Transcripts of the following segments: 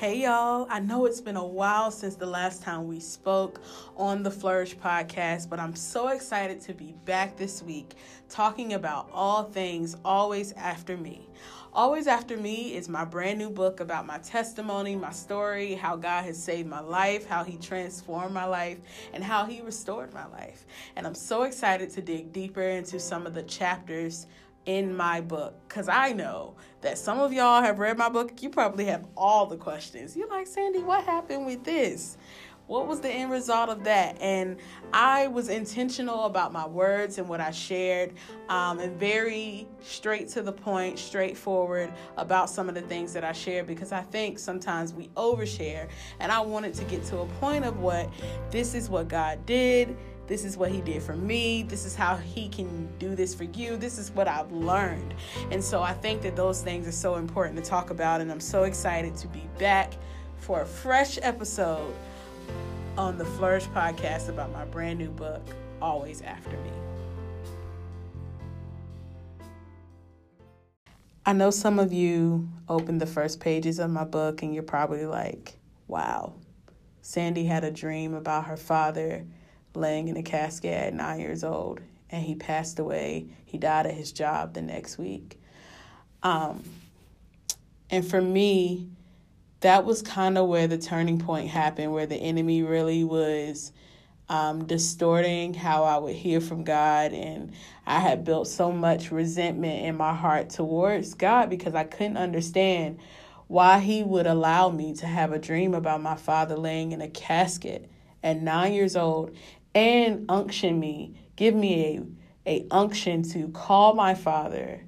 Hey y'all, I know it's been a while since the last time we spoke on the Flourish podcast, but I'm so excited to be back this week talking about all things always after me. Always After Me is my brand new book about my testimony, my story, how God has saved my life, how He transformed my life, and how He restored my life. And I'm so excited to dig deeper into some of the chapters in my book because I know that some of y'all have read my book. You probably have all the questions. You're like, Sandy, what happened with this? What was the end result of that? And I was intentional about my words and what I shared, um, and very straight to the point, straightforward about some of the things that I shared because I think sometimes we overshare. And I wanted to get to a point of what this is what God did this is what he did for me. This is how he can do this for you. This is what I've learned. And so I think that those things are so important to talk about. And I'm so excited to be back for a fresh episode on the Flourish podcast about my brand new book, Always After Me. I know some of you opened the first pages of my book and you're probably like, wow, Sandy had a dream about her father laying in a casket at nine years old, and he passed away. He died at his job the next week. Um, and for me, that was kind of where the turning point happened, where the enemy really was um, distorting how I would hear from God. And I had built so much resentment in my heart towards God because I couldn't understand why He would allow me to have a dream about my father laying in a casket at nine years old and unction me, give me a, a unction to call my father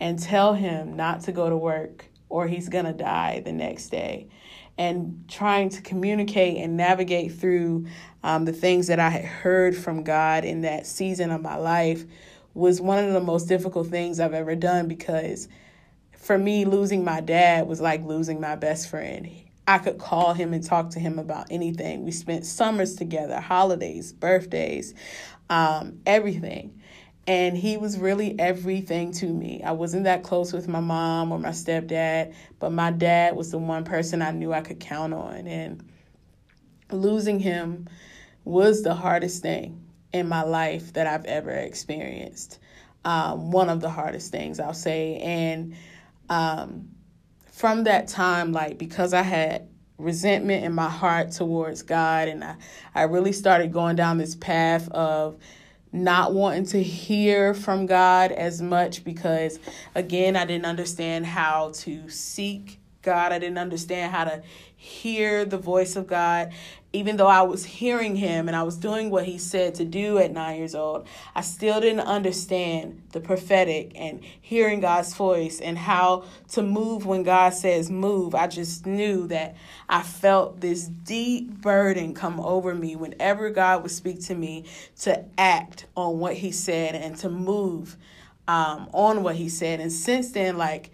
and tell him not to go to work or he's going to die the next day. And trying to communicate and navigate through um, the things that I had heard from God in that season of my life was one of the most difficult things I've ever done because for me, losing my dad was like losing my best friend. I could call him and talk to him about anything. We spent summers together, holidays, birthdays, um, everything. And he was really everything to me. I wasn't that close with my mom or my stepdad, but my dad was the one person I knew I could count on. And losing him was the hardest thing in my life that I've ever experienced. Um, one of the hardest things, I'll say. And um, from that time, like because I had resentment in my heart towards God, and I, I really started going down this path of not wanting to hear from God as much because, again, I didn't understand how to seek God. I didn't understand how to hear the voice of God even though I was hearing him and I was doing what he said to do at nine years old, I still didn't understand the prophetic and hearing God's voice and how to move when God says move. I just knew that I felt this deep burden come over me whenever God would speak to me to act on what he said and to move um, on what he said. And since then, like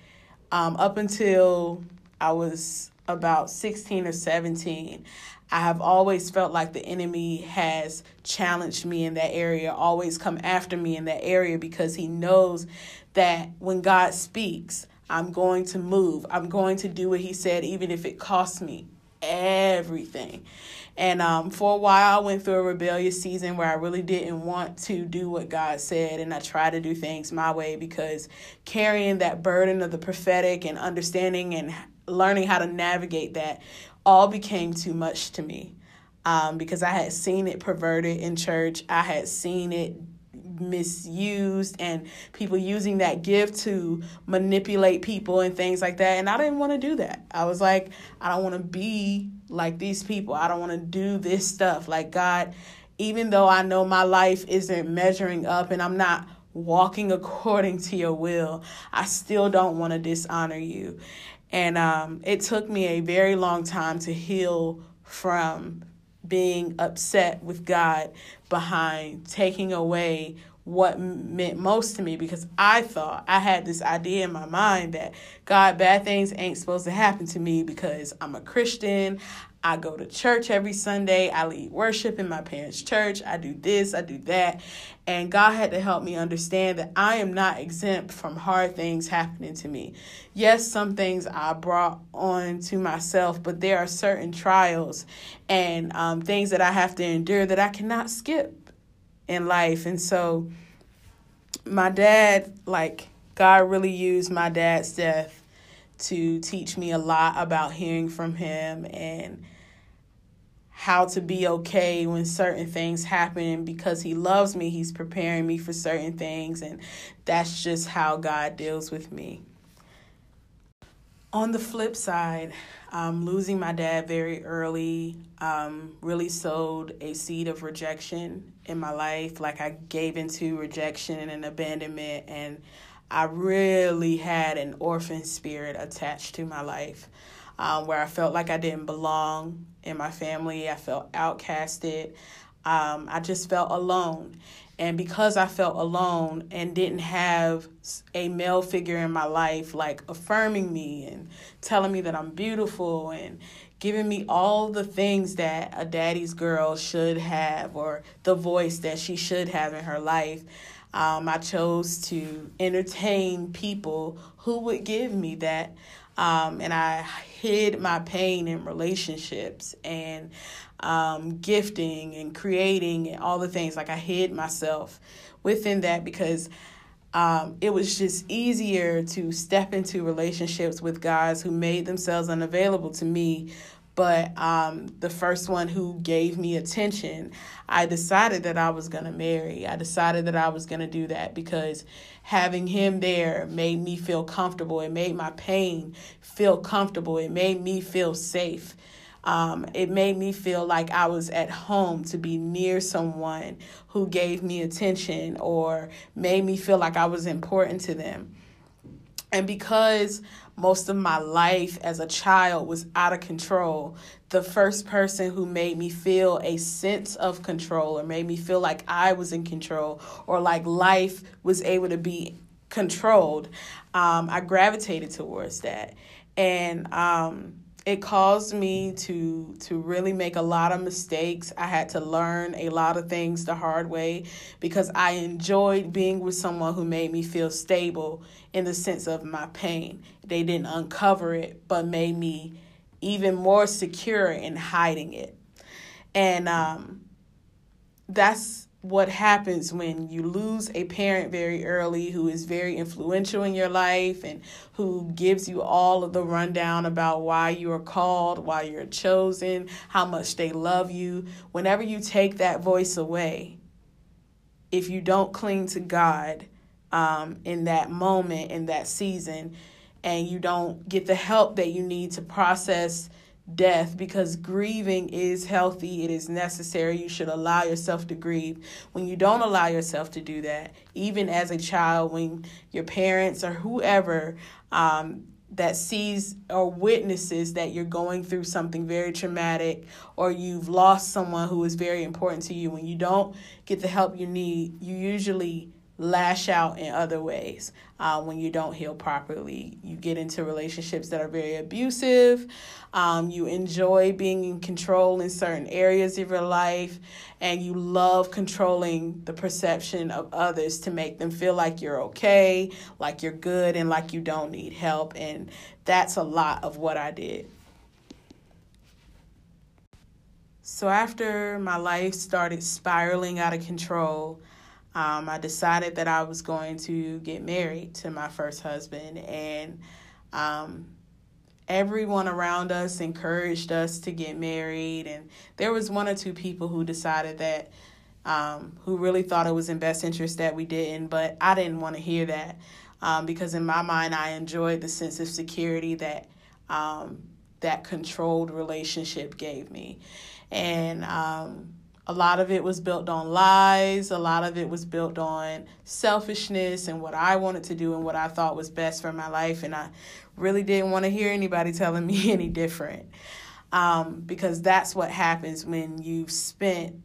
um, up until I was about 16 or 17, I have always felt like the enemy has challenged me in that area, always come after me in that area because he knows that when God speaks, I'm going to move. I'm going to do what he said, even if it costs me everything. And um, for a while, I went through a rebellious season where I really didn't want to do what God said, and I tried to do things my way because carrying that burden of the prophetic and understanding and learning how to navigate that all became too much to me um, because I had seen it perverted in church. I had seen it misused and people using that gift to manipulate people and things like that. And I didn't want to do that. I was like, I don't want to be like these people. I don't want to do this stuff. Like, God, even though I know my life isn't measuring up and I'm not walking according to your will, I still don't want to dishonor you. And um, it took me a very long time to heal from being upset with God behind taking away what meant most to me because I thought I had this idea in my mind that God, bad things ain't supposed to happen to me because I'm a Christian. I go to church every Sunday. I lead worship in my parents' church. I do this, I do that. And God had to help me understand that I am not exempt from hard things happening to me. Yes, some things I brought on to myself, but there are certain trials and um, things that I have to endure that I cannot skip in life. And so my dad, like, God really used my dad's death to teach me a lot about hearing from him and how to be okay when certain things happen because he loves me he's preparing me for certain things and that's just how god deals with me on the flip side um, losing my dad very early um, really sowed a seed of rejection in my life. Like I gave into rejection and abandonment, and I really had an orphan spirit attached to my life. Um, where I felt like I didn't belong in my family. I felt outcasted. Um, I just felt alone. And because I felt alone and didn't have a male figure in my life, like affirming me and telling me that I'm beautiful and giving me all the things that a daddy's girl should have or the voice that she should have in her life, um, I chose to entertain people who would give me that. Um, and I hid my pain in relationships and um, gifting and creating and all the things. Like I hid myself within that because um, it was just easier to step into relationships with guys who made themselves unavailable to me. But um, the first one who gave me attention, I decided that I was going to marry. I decided that I was going to do that because having him there made me feel comfortable. It made my pain feel comfortable. It made me feel safe. Um, it made me feel like I was at home to be near someone who gave me attention or made me feel like I was important to them. And because most of my life as a child was out of control, the first person who made me feel a sense of control or made me feel like I was in control or like life was able to be controlled, um, I gravitated towards that. And um, it caused me to to really make a lot of mistakes. I had to learn a lot of things the hard way because I enjoyed being with someone who made me feel stable in the sense of my pain. They didn't uncover it, but made me even more secure in hiding it. And um, that's what happens when you lose a parent very early who is very influential in your life and who gives you all of the rundown about why you are called, why you're chosen, how much they love you. Whenever you take that voice away, if you don't cling to God um, in that moment, in that season, and you don't get the help that you need to process death because grieving is healthy, it is necessary. You should allow yourself to grieve. When you don't allow yourself to do that, even as a child, when your parents or whoever um, that sees or witnesses that you're going through something very traumatic or you've lost someone who is very important to you, when you don't get the help you need, you usually lash out in other ways uh, when you don't heal properly. You get into relationships that are very abusive. Um, you enjoy being in control in certain areas of your life, and you love controlling the perception of others to make them feel like you're okay, like you're good, and like you don't need help. And that's a lot of what I did. So, after my life started spiraling out of control, um, I decided that I was going to get married to my first husband, and um, everyone around us encouraged us to get married. And there was one or two people who decided that, um, who really thought it was in best interest that we didn't, but I didn't want to hear that um, because in my mind, I enjoyed the sense of security that um, that controlled relationship gave me, and um, a lot of it was built on lies. A lot of it was built on selfishness and what I wanted to do and what I thought was best for my life. And I really didn't want to hear anybody telling me any different. Um, because that's what happens when you've spent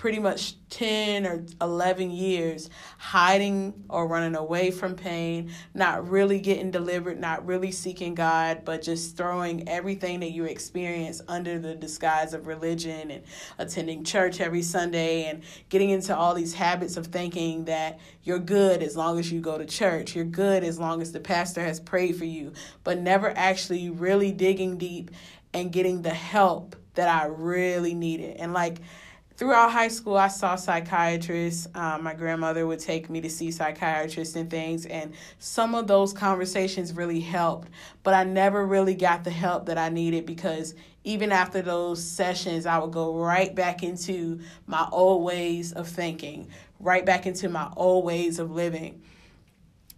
pretty much 10 or 11 years hiding or running away from pain, not really getting delivered, not really seeking God, but just throwing everything that you experience under the disguise of religion and attending church every Sunday and getting into all these habits of thinking that you're good as long as you go to church, you're good as long as the pastor has prayed for you, but never actually really digging deep and getting the help that I really needed. And like, throughout high school, I saw psychiatrists. Um, my grandmother would take me to see psychiatrists and things, and some of those conversations really helped. But I never really got the help that I needed because even after those sessions, I would go right back into my old ways of thinking, right back into my old ways of living.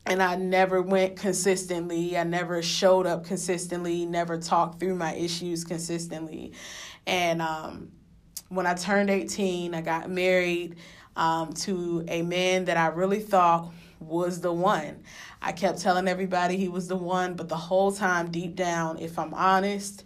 And I never went consistently. I never showed up consistently, never talked through my issues consistently. And, um, when I turned 18, I got married um, to a man that I really thought was the one. I kept telling everybody he was the one, but the whole time, deep down, if I'm honest,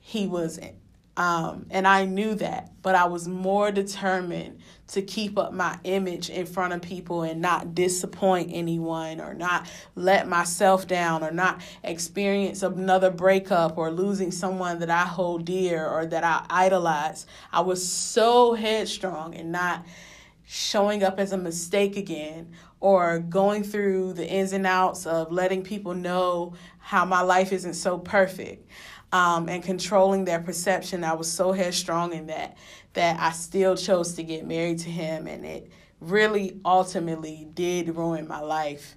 he wasn't. Um, and I knew that, but I was more determined to keep up my image in front of people and not disappoint anyone or not let myself down or not experience another breakup or losing someone that I hold dear or that I idolize. I was so headstrong and not showing up as a mistake again or going through the ins and outs of letting people know how my life isn't so perfect um, and controlling their perception. I was so headstrong in that that I still chose to get married to him, and it really ultimately did ruin my life.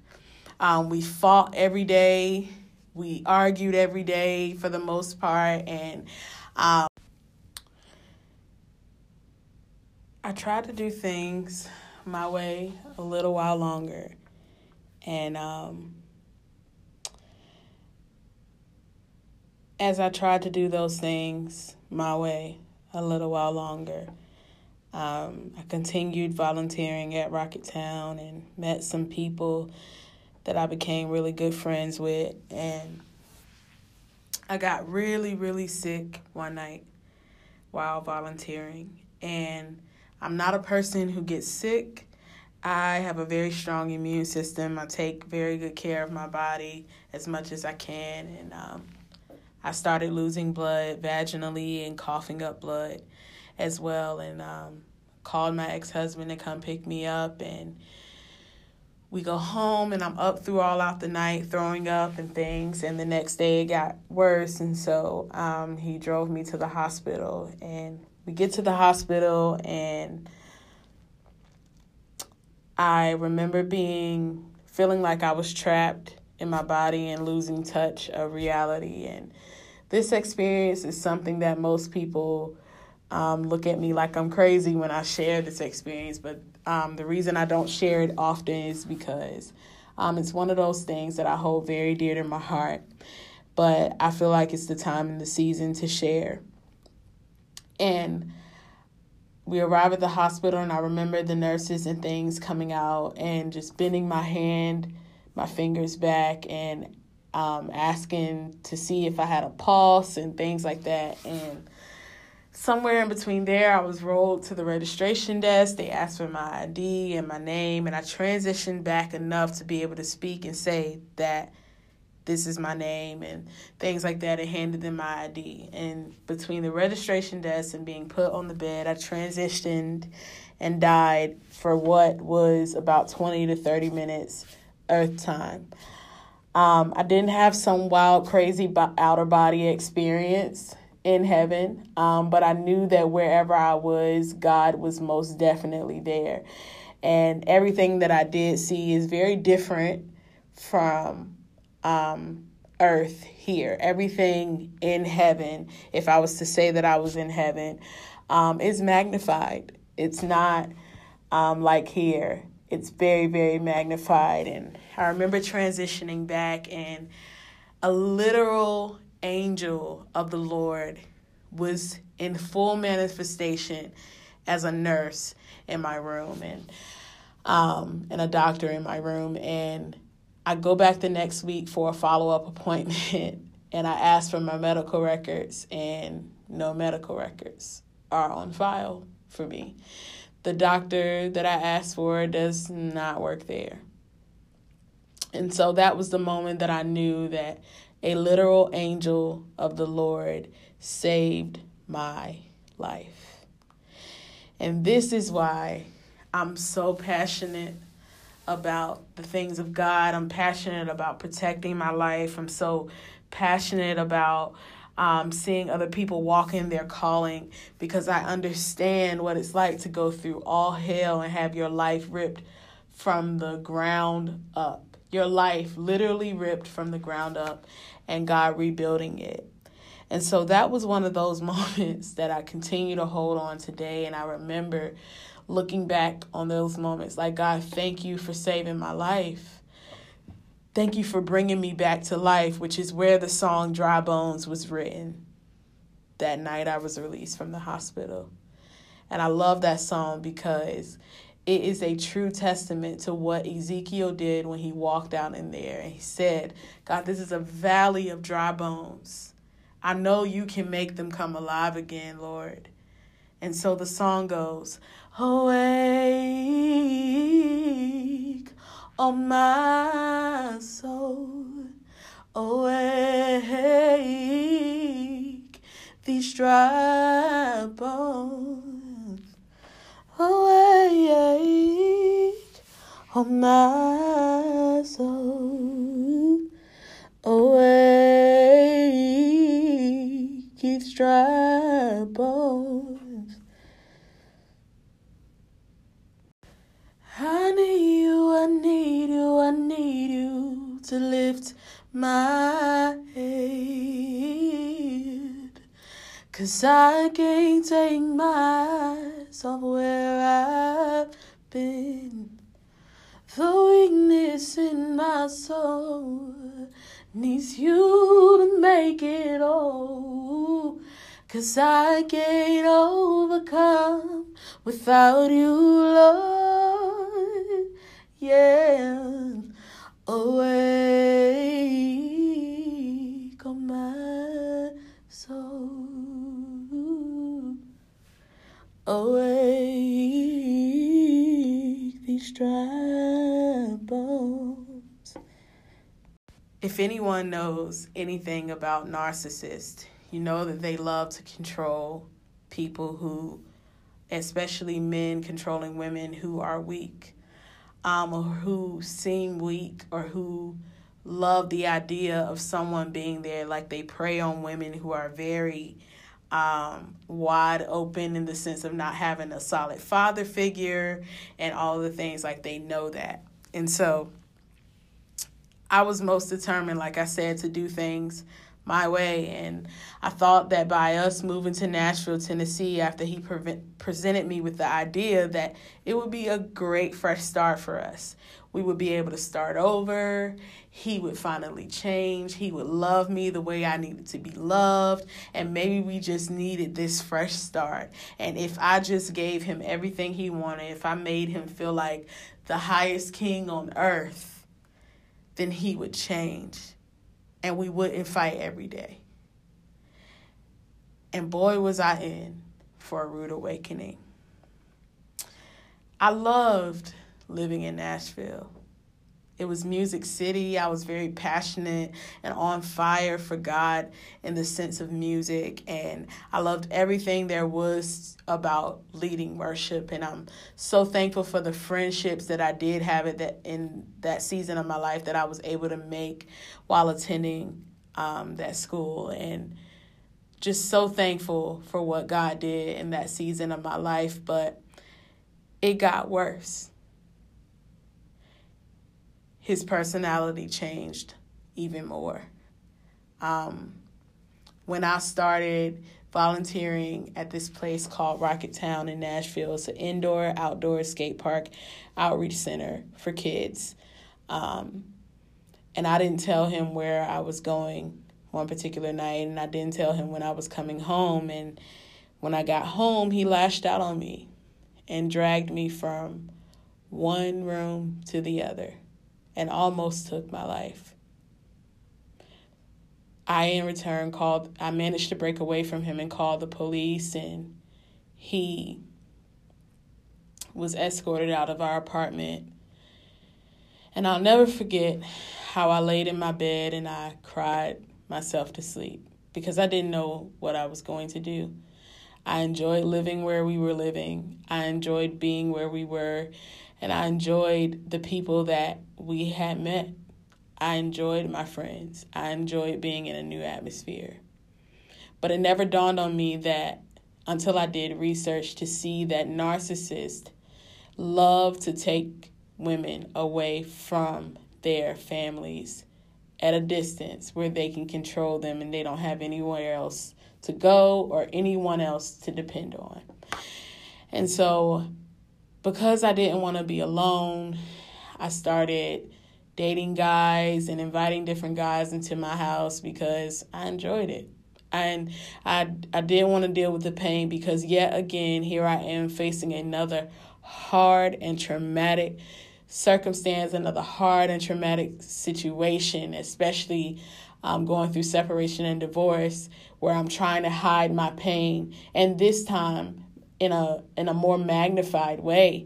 Um, we fought every day, we argued every day for the most part, and um, I tried to do things my way a little while longer, and um, as I tried to do those things my way a little while longer, um, I continued volunteering at Rocketown and met some people that I became really good friends with. And I got really, really sick one night while volunteering. And I'm not a person who gets sick. I have a very strong immune system. I take very good care of my body as much as I can. And um, I started losing blood vaginally and coughing up blood as well. And um, called my ex husband to come pick me up. And we go home, and I'm up through all out the night, throwing up and things. And the next day it got worse. And so um, he drove me to the hospital. And we get to the hospital, and I remember being feeling like I was trapped in my body and losing touch of reality. And this experience is something that most people um, look at me like I'm crazy when I share this experience. But um, the reason I don't share it often is because um, it's one of those things that I hold very dear to my heart. But I feel like it's the time and the season to share. And we arrive at the hospital, and I remember the nurses and things coming out and just bending my hand, my fingers back, and um, asking to see if I had a pulse and things like that. And somewhere in between there, I was rolled to the registration desk. They asked for my ID and my name, and I transitioned back enough to be able to speak and say that this is my name and things like that and handed them my ID. And between the registration desk and being put on the bed, I transitioned and died for what was about 20 to 30 minutes earth time. Um, I didn't have some wild, crazy outer body experience in heaven, um, but I knew that wherever I was, God was most definitely there. And everything that I did see is very different from um, earth here. Everything in heaven, if I was to say that I was in heaven, um, is magnified. It's not um, like here it's very very magnified and i remember transitioning back and a literal angel of the lord was in full manifestation as a nurse in my room and um, and a doctor in my room and i go back the next week for a follow-up appointment and i ask for my medical records and no medical records are on file for me. The doctor that I asked for does not work there. And so that was the moment that I knew that a literal angel of the Lord saved my life. And this is why I'm so passionate about the things of God. I'm passionate about protecting my life. I'm so passionate about um, seeing other people walk in their calling because I understand what it's like to go through all hell and have your life ripped from the ground up. Your life literally ripped from the ground up and God rebuilding it. And so that was one of those moments that I continue to hold on today. And I remember looking back on those moments like, God, thank you for saving my life. Thank you for bringing me back to life, which is where the song Dry Bones was written that night I was released from the hospital. And I love that song because it is a true testament to what Ezekiel did when he walked out in there. And he said, God, this is a valley of dry bones. I know you can make them come alive again, Lord. And so the song goes, Awake, oh my soul, oh, awake, these dry bones, awake, oh my soul, oh, awake, these dry bones. I need you, I need you, I need you to lift my head. Cause I can't take my eyes off where I've been. The weakness in my soul needs you to make it all. Cause I can't overcome without you, Lord yeah, awake on my soul, awake these bones. If anyone knows anything about narcissists, you know that they love to control people who, especially men controlling women who are weak um, or who seem weak or who love the idea of someone being there. Like they prey on women who are very um, wide open in the sense of not having a solid father figure and all the things like they know that. And so I was most determined, like I said, to do things my way. And I thought that by us moving to Nashville, Tennessee, after he pre- presented me with the idea that it would be a great fresh start for us. We would be able to start over. He would finally change. He would love me the way I needed to be loved. And maybe we just needed this fresh start. And if I just gave him everything he wanted, if I made him feel like the highest king on earth, then he would change and we wouldn't fight every day. And boy, was I in for a rude awakening. I loved living in Nashville. It was Music City. I was very passionate and on fire for God in the sense of music. And I loved everything there was about leading worship. And I'm so thankful for the friendships that I did have it that in that season of my life that I was able to make while attending um, that school. And just so thankful for what God did in that season of my life. But it got worse his personality changed even more. Um, when I started volunteering at this place called Rocketown in Nashville, it's an indoor outdoor skate park outreach center for kids. Um, and I didn't tell him where I was going one particular night, and I didn't tell him when I was coming home. And when I got home, he lashed out on me and dragged me from one room to the other and almost took my life. I, in return, called, I managed to break away from him and call the police, and he was escorted out of our apartment. And I'll never forget how I laid in my bed and I cried myself to sleep because I didn't know what I was going to do. I enjoyed living where we were living. I enjoyed being where we were. And I enjoyed the people that we had met. I enjoyed my friends. I enjoyed being in a new atmosphere. But it never dawned on me that until I did research to see that narcissists love to take women away from their families at a distance where they can control them and they don't have anywhere else to go or anyone else to depend on. And so, because I didn't want to be alone, I started dating guys and inviting different guys into my house because I enjoyed it. And I I didn't want to deal with the pain because yet again here I am facing another hard and traumatic circumstance, another hard and traumatic situation, especially um, going through separation and divorce, where I'm trying to hide my pain, and this time in a in a more magnified way.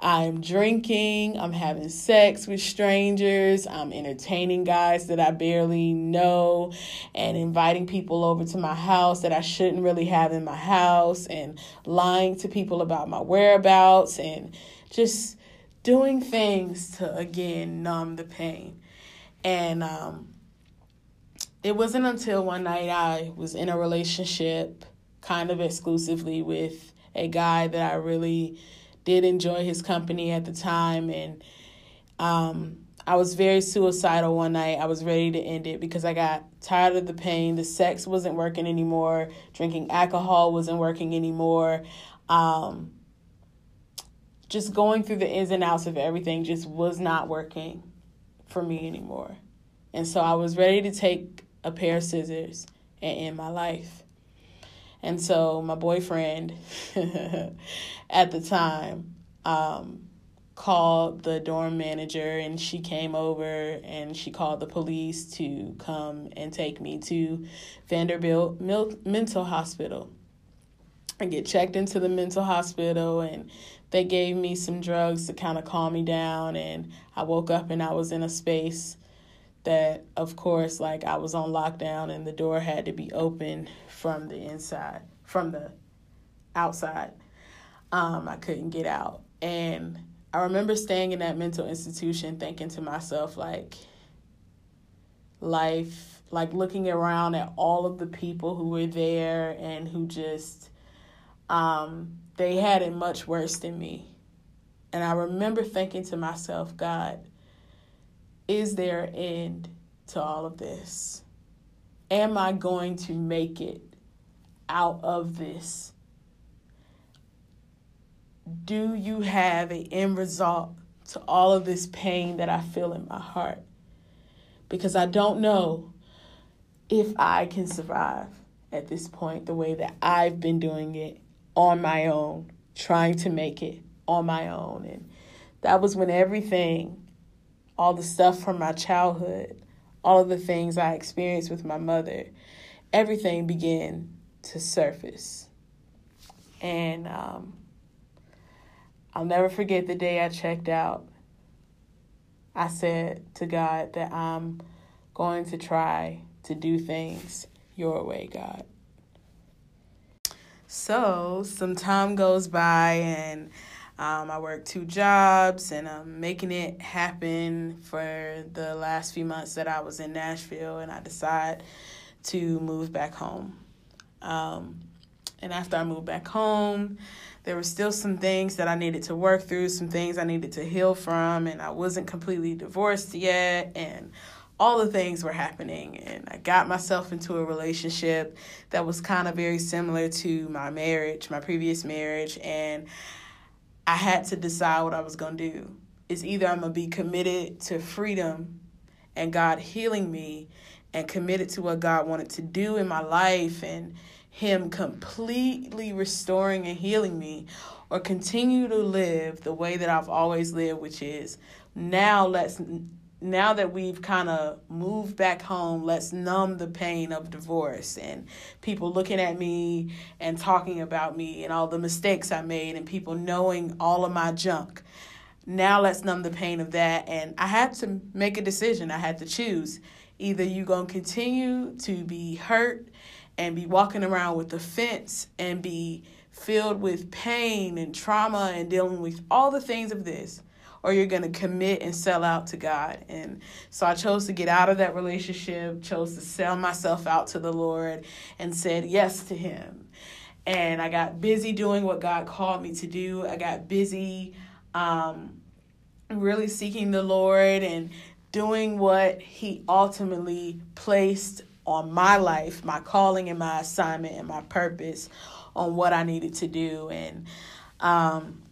I'm drinking, I'm having sex with strangers, I'm entertaining guys that I barely know and inviting people over to my house that I shouldn't really have in my house and lying to people about my whereabouts and just doing things to again numb the pain. And um it wasn't until one night I was in a relationship kind of exclusively with a guy that I really did enjoy his company at the time. And um, I was very suicidal one night. I was ready to end it because I got tired of the pain. The sex wasn't working anymore. Drinking alcohol wasn't working anymore. Um, just going through the ins and outs of everything just was not working for me anymore. And so I was ready to take a pair of scissors and end my life. And so my boyfriend at the time um, called the dorm manager and she came over and she called the police to come and take me to Vanderbilt Mental Hospital I get checked into the mental hospital. And they gave me some drugs to kind of calm me down. And I woke up and I was in a space that of course like I was on lockdown and the door had to be open from the inside, from the outside. Um, I couldn't get out. And I remember staying in that mental institution thinking to myself, like, life, like looking around at all of the people who were there and who just, um, they had it much worse than me. And I remember thinking to myself, God, is there an end to all of this? Am I going to make it out of this? Do you have an end result to all of this pain that I feel in my heart? Because I don't know if I can survive at this point the way that I've been doing it on my own, trying to make it on my own. And that was when everything, all the stuff from my childhood, all of the things I experienced with my mother, everything began to surface. And um, I'll never forget the day I checked out. I said to God that I'm going to try to do things your way, God. So, some time goes by, and um, I work two jobs, and I'm making it happen for the last few months that I was in Nashville, and I decide to move back home. Um, and after I moved back home, there were still some things that I needed to work through, some things I needed to heal from, and I wasn't completely divorced yet, and all the things were happening. And I got myself into a relationship that was kind of very similar to my marriage, my previous marriage, and I had to decide what I was going to do. It's either I'm going to be committed to freedom and God healing me and committed to what God wanted to do in my life and him completely restoring and healing me, or continue to live the way that I've always lived, which is now let's now that we've kind of moved back home, let's numb the pain of divorce and people looking at me and talking about me and all the mistakes I made and people knowing all of my junk. Now let's numb the pain of that. And I had to make a decision. I had to choose. Either you're going to continue to be hurt and be walking around with offense and be filled with pain and trauma and dealing with all the things of this or you're going to commit and sell out to God. And so I chose to get out of that relationship, chose to sell myself out to the Lord, and said yes to Him. And I got busy doing what God called me to do. I got busy um, really seeking the Lord and doing what He ultimately placed on my life, my calling and my assignment and my purpose on what I needed to do. And um,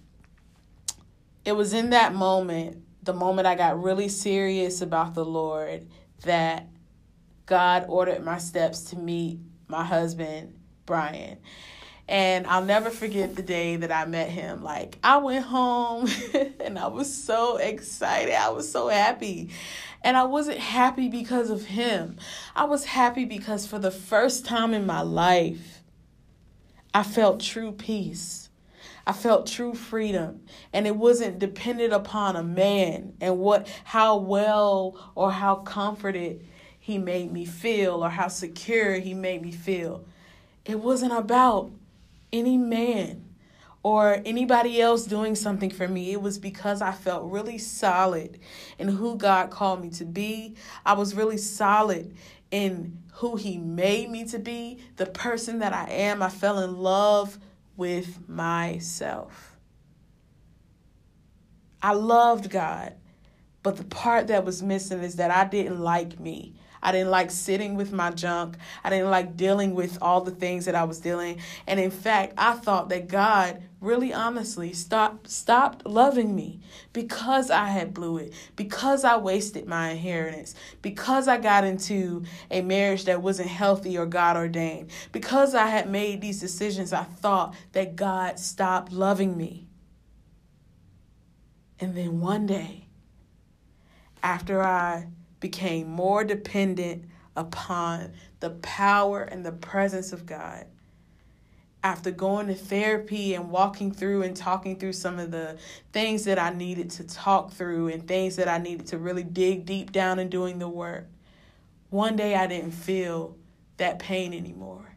it was in that moment, the moment I got really serious about the Lord, that God ordered my steps to meet my husband, Brian. And I'll never forget the day that I met him. Like, I went home and I was so excited. I was so happy. And I wasn't happy because of him. I was happy because for the first time in my life, I felt true peace. I felt true freedom and it wasn't dependent upon a man and what how well or how comforted he made me feel or how secure he made me feel. It wasn't about any man or anybody else doing something for me. It was because I felt really solid in who God called me to be. I was really solid in who He made me to be, the person that I am. I fell in love with myself. I loved God, but the part that was missing is that I didn't like me. I didn't like sitting with my junk. I didn't like dealing with all the things that I was dealing. And in fact, I thought that God really honestly stopped stopped loving me because I had blew it, because I wasted my inheritance, because I got into a marriage that wasn't healthy or God ordained. Because I had made these decisions, I thought that God stopped loving me. And then one day, after I became more dependent upon the power and the presence of God. After going to therapy and walking through and talking through some of the things that I needed to talk through and things that I needed to really dig deep down and doing the work, one day I didn't feel that pain anymore.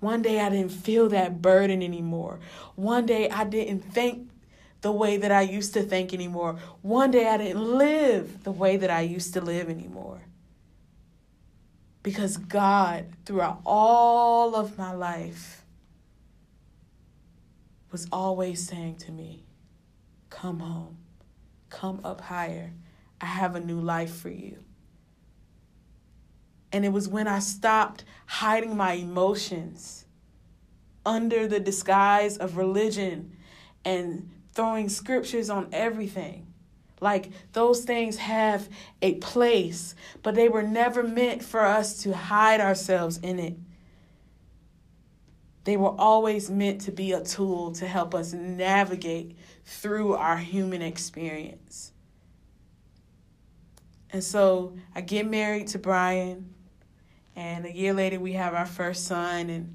One day I didn't feel that burden anymore. One day I didn't think the way that I used to think anymore. One day I didn't live the way that I used to live anymore. Because God, throughout all of my life, was always saying to me, Come home, come up higher. I have a new life for you. And it was when I stopped hiding my emotions under the disguise of religion and throwing scriptures on everything. Like those things have a place, but they were never meant for us to hide ourselves in it. They were always meant to be a tool to help us navigate through our human experience. And so I get married to Brian, and a year later we have our first son, and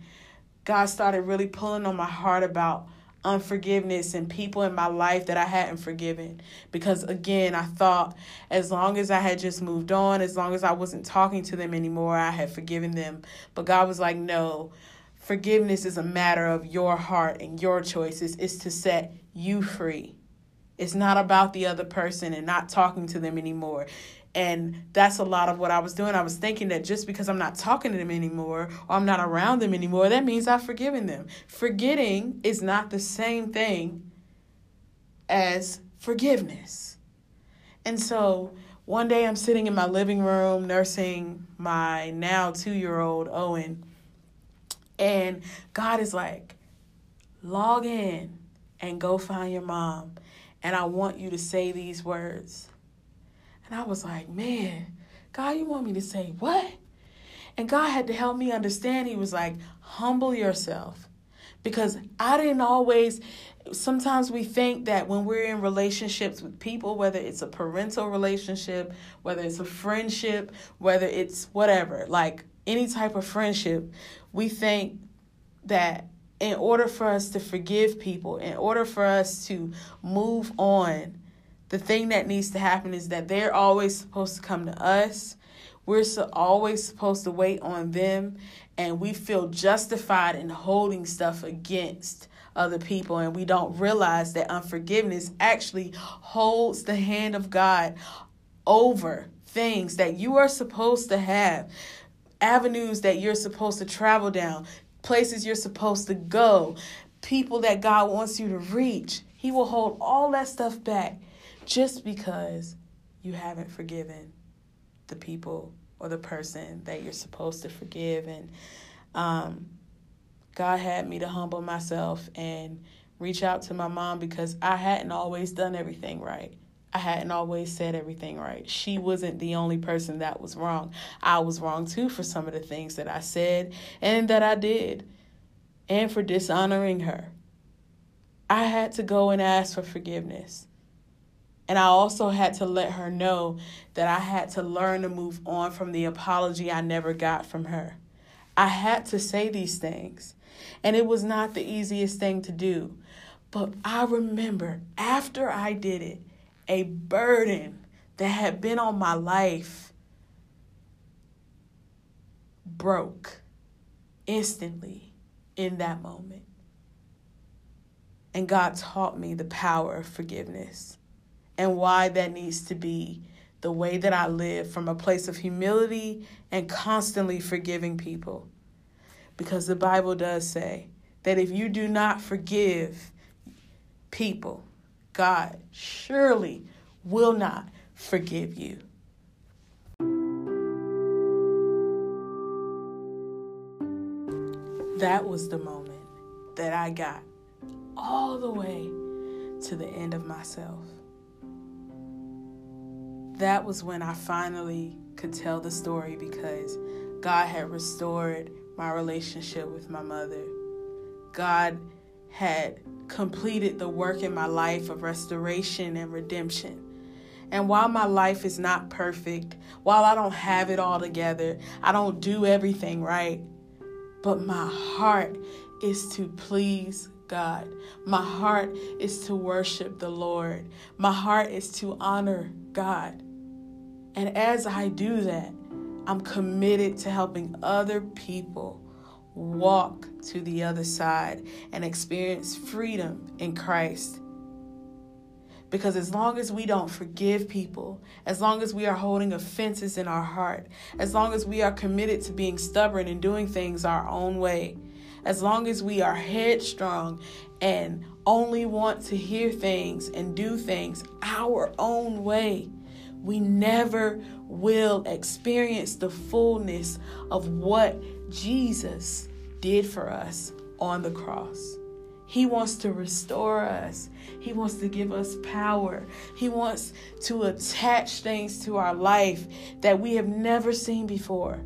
God started really pulling on my heart about unforgiveness and people in my life that I hadn't forgiven. Because again, I thought as long as I had just moved on, as long as I wasn't talking to them anymore, I had forgiven them. But God was like, no, forgiveness is a matter of your heart and your choices. It's to set you free. It's not about the other person and not talking to them anymore. And that's a lot of what I was doing. I was thinking that just because I'm not talking to them anymore or I'm not around them anymore, that means I've forgiven them. Forgetting is not the same thing as forgiveness. And so one day I'm sitting in my living room nursing my now two year old Owen, and God is like, log in and go find your mom. And I want you to say these words. And I was like, man, God, you want me to say what? And God had to help me understand. He was like, humble yourself Because I didn't always sometimes we think that when we're in relationships with people, whether it's a parental relationship, whether it's a friendship, whether it's whatever, like any type of friendship, we think that in order for us to forgive people, in order for us to move on, the thing that needs to happen is that they're always supposed to come to us. We're so always supposed to wait on them, and we feel justified in holding stuff against other people, and we don't realize that unforgiveness actually holds the hand of God over things that you are supposed to have, avenues that you're supposed to travel down, places you're supposed to go, people that God wants you to reach. He will hold all that stuff back just because you haven't forgiven the people or the person that you're supposed to forgive. And um, God had me to humble myself and reach out to my mom because I hadn't always done everything right. I hadn't always said everything right. She wasn't the only person that was wrong. I was wrong too for some of the things that I said and that I did, and for dishonoring her. I had to go and ask for forgiveness. And I also had to let her know that I had to learn to move on from the apology I never got from her. I had to say these things. And it was not the easiest thing to do. But I remember after I did it, a burden that had been on my life broke instantly in that moment. And God taught me the power of forgiveness and why that needs to be the way that I live from a place of humility and constantly forgiving people. Because the Bible does say that if you do not forgive people, God surely will not forgive you. That was the moment that I got all the way to the end of myself. That was when I finally could tell the story because God had restored my relationship with my mother. God had completed the work in my life of restoration and redemption. And while my life is not perfect, while I don't have it all together, I don't do everything right, but my heart is to please God. My heart is to worship the Lord. My heart is to honor God. And as I do that, I'm committed to helping other people walk to the other side and experience freedom in Christ. Because as long as we don't forgive people, as long as we are holding offenses in our heart, as long as we are committed to being stubborn and doing things our own way, as long as we are headstrong and only want to hear things and do things our own way, we never will experience the fullness of what Jesus did for us on the cross. He wants to restore us. He wants to give us power. He wants to attach things to our life that we have never seen before.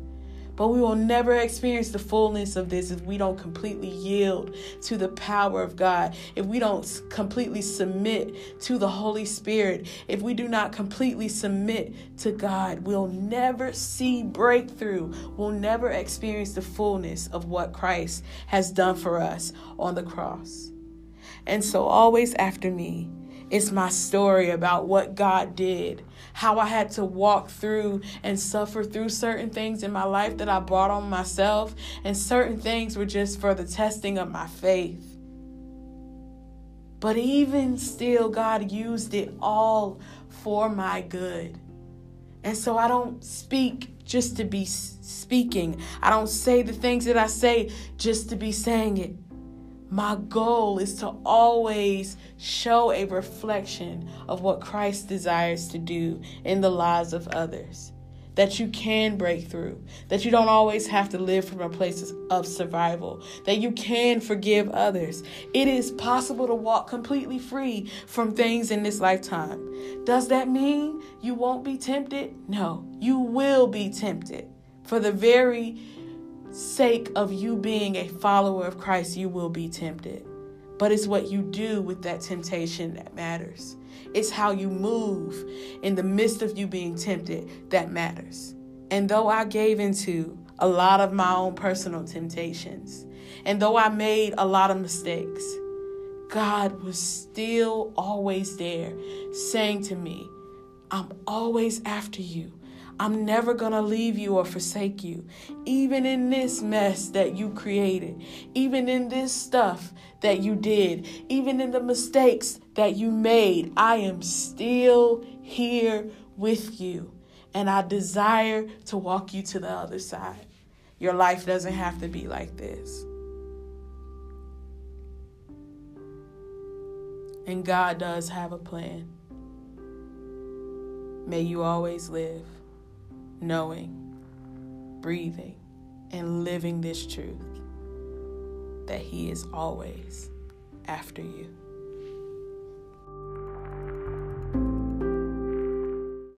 But we will never experience the fullness of this if we don't completely yield to the power of God, if we don't completely submit to the Holy Spirit, if we do not completely submit to God. We'll never see breakthrough. We'll never experience the fullness of what Christ has done for us on the cross. And so, always after me, it's my story about what God did how I had to walk through and suffer through certain things in my life that I brought on myself, and certain things were just for the testing of my faith. But even still, God used it all for my good. And so I don't speak just to be speaking. I don't say the things that I say just to be saying it. My goal is to always show a reflection of what Christ desires to do in the lives of others. That you can break through, that you don't always have to live from a place of survival, that you can forgive others. It is possible to walk completely free from things in this lifetime. Does that mean you won't be tempted? No, you will be tempted for the very sake of you being a follower of Christ, you will be tempted. But it's what you do with that temptation that matters. It's how you move in the midst of you being tempted that matters. And though I gave into a lot of my own personal temptations, and though I made a lot of mistakes, God was still always there saying to me, I'm always after you. I'm never going to leave you or forsake you. Even in this mess that you created, even in this stuff that you did, even in the mistakes that you made, I am still here with you. And I desire to walk you to the other side. Your life doesn't have to be like this. And God does have a plan. May you always live knowing, breathing, and living this truth that He is always after you.